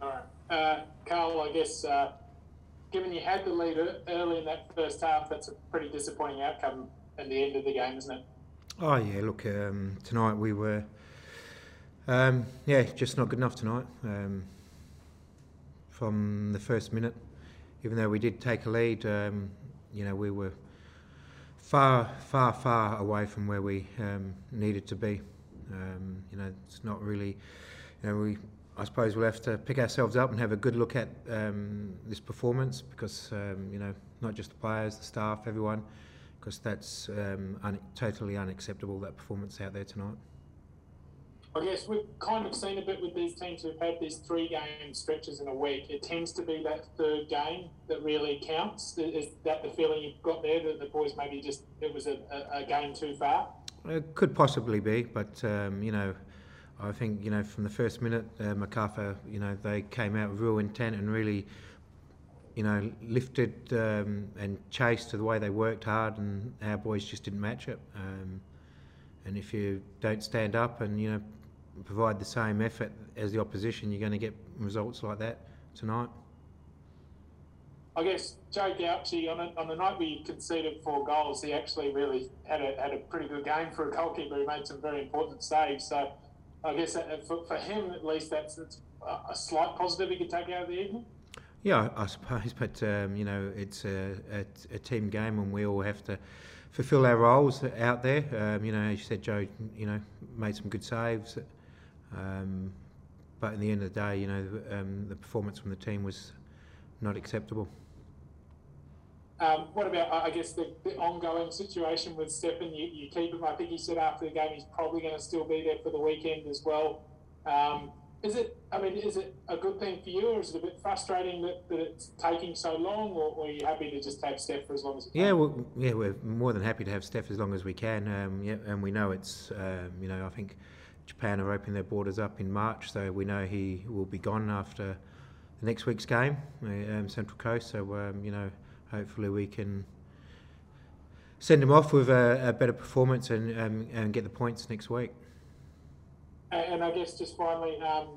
All right. Uh, Carl, I guess uh, given you had the lead early in that first half, that's a pretty disappointing outcome at the end of the game, isn't it? Oh yeah, look, um, tonight we were, um, yeah, just not good enough tonight. Um, from the first minute, even though we did take a lead, um, you know, we were far, far, far away from where we um, needed to be. Um, you know, it's not really, you know, we. I suppose we'll have to pick ourselves up and have a good look at um, this performance because um, you know, not just the players, the staff, everyone, because that's um, un- totally unacceptable that performance out there tonight. I guess we've kind of seen a bit with these teams who've had these three game stretches in a week. It tends to be that third game that really counts. Is that the feeling you've got there that the boys maybe just it was a, a, a game too far? It could possibly be, but um, you know, I think you know from the first minute, uh, Macarthur, you know, they came out with real intent and really, you know, lifted um, and chased to the way they worked hard, and our boys just didn't match it. Um, and if you don't stand up and you know provide the same effort as the opposition, you're going to get results like that tonight. I guess Joe Gauci on, on the night we conceded four goals, he actually really had a, had a pretty good game for a goalkeeper. He made some very important saves. So I guess that, for, for him at least, that's, that's a slight positive he could take out of the evening. Yeah, I suppose, but um, you know, it's a, a, a, team game, and we all have to fulfil our roles out there. Um, you know, as you said, Joe, you know, made some good saves. Um, but in the end of the day, you know, um, the performance from the team was not acceptable. Um, what about, I guess, the, the, ongoing situation with Stefan? You, you, keep him. I think he said after the game he's probably going to still be there for the weekend as well. Um, is it? I mean, is it a good thing for you, or is it a bit frustrating that, that it's taking so long, or, or, are you happy to just have Steph for as long as? Yeah, well, yeah, we're more than happy to have Steph as long as we can. Um, yeah, and we know it's, um, you know, I think Japan are opening their borders up in March, so we know he will be gone after the next week's game, um, Central Coast. So um, you know, hopefully we can send him off with a, a better performance and um, and get the points next week. And I guess just finally, um,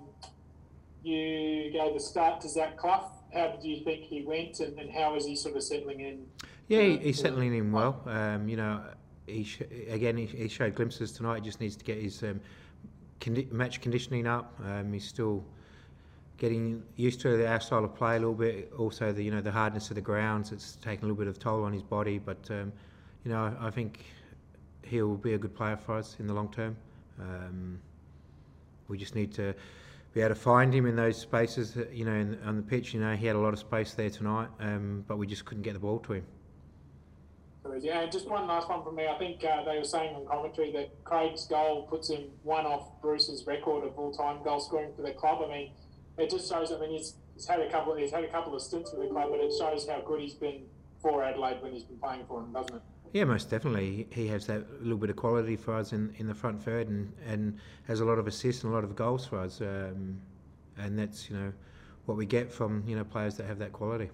you gave the start to Zach Clough. How did you think he went, and, and how is he sort of settling in? Yeah, he, he's settling in well. Um, you know, he sh- again he, he, showed glimpses tonight. He just needs to get his um, condi- match conditioning up. Um, he's still getting used to our style of play a little bit. Also, the you know the hardness of the grounds. It's taken a little bit of toll on his body, but um, you know I think he'll be a good player for us in the long term. Um, we just need to be able to find him in those spaces. That, you know, in, on the pitch, you know, he had a lot of space there tonight, um, but we just couldn't get the ball to him. Yeah, just one last one from me. I think uh, they were saying on commentary that Craig's goal puts him one off Bruce's record of all-time goal scoring for the club. I mean, it just shows. I mean, he's, he's had a couple. He's had a couple of stints with the club, but it shows how good he's been for Adelaide when he's been playing for them, doesn't it? Yeah, most definitely. He has that little bit of quality for us in, in the front third, and, and has a lot of assists and a lot of goals for us. Um, and that's you know what we get from you know players that have that quality.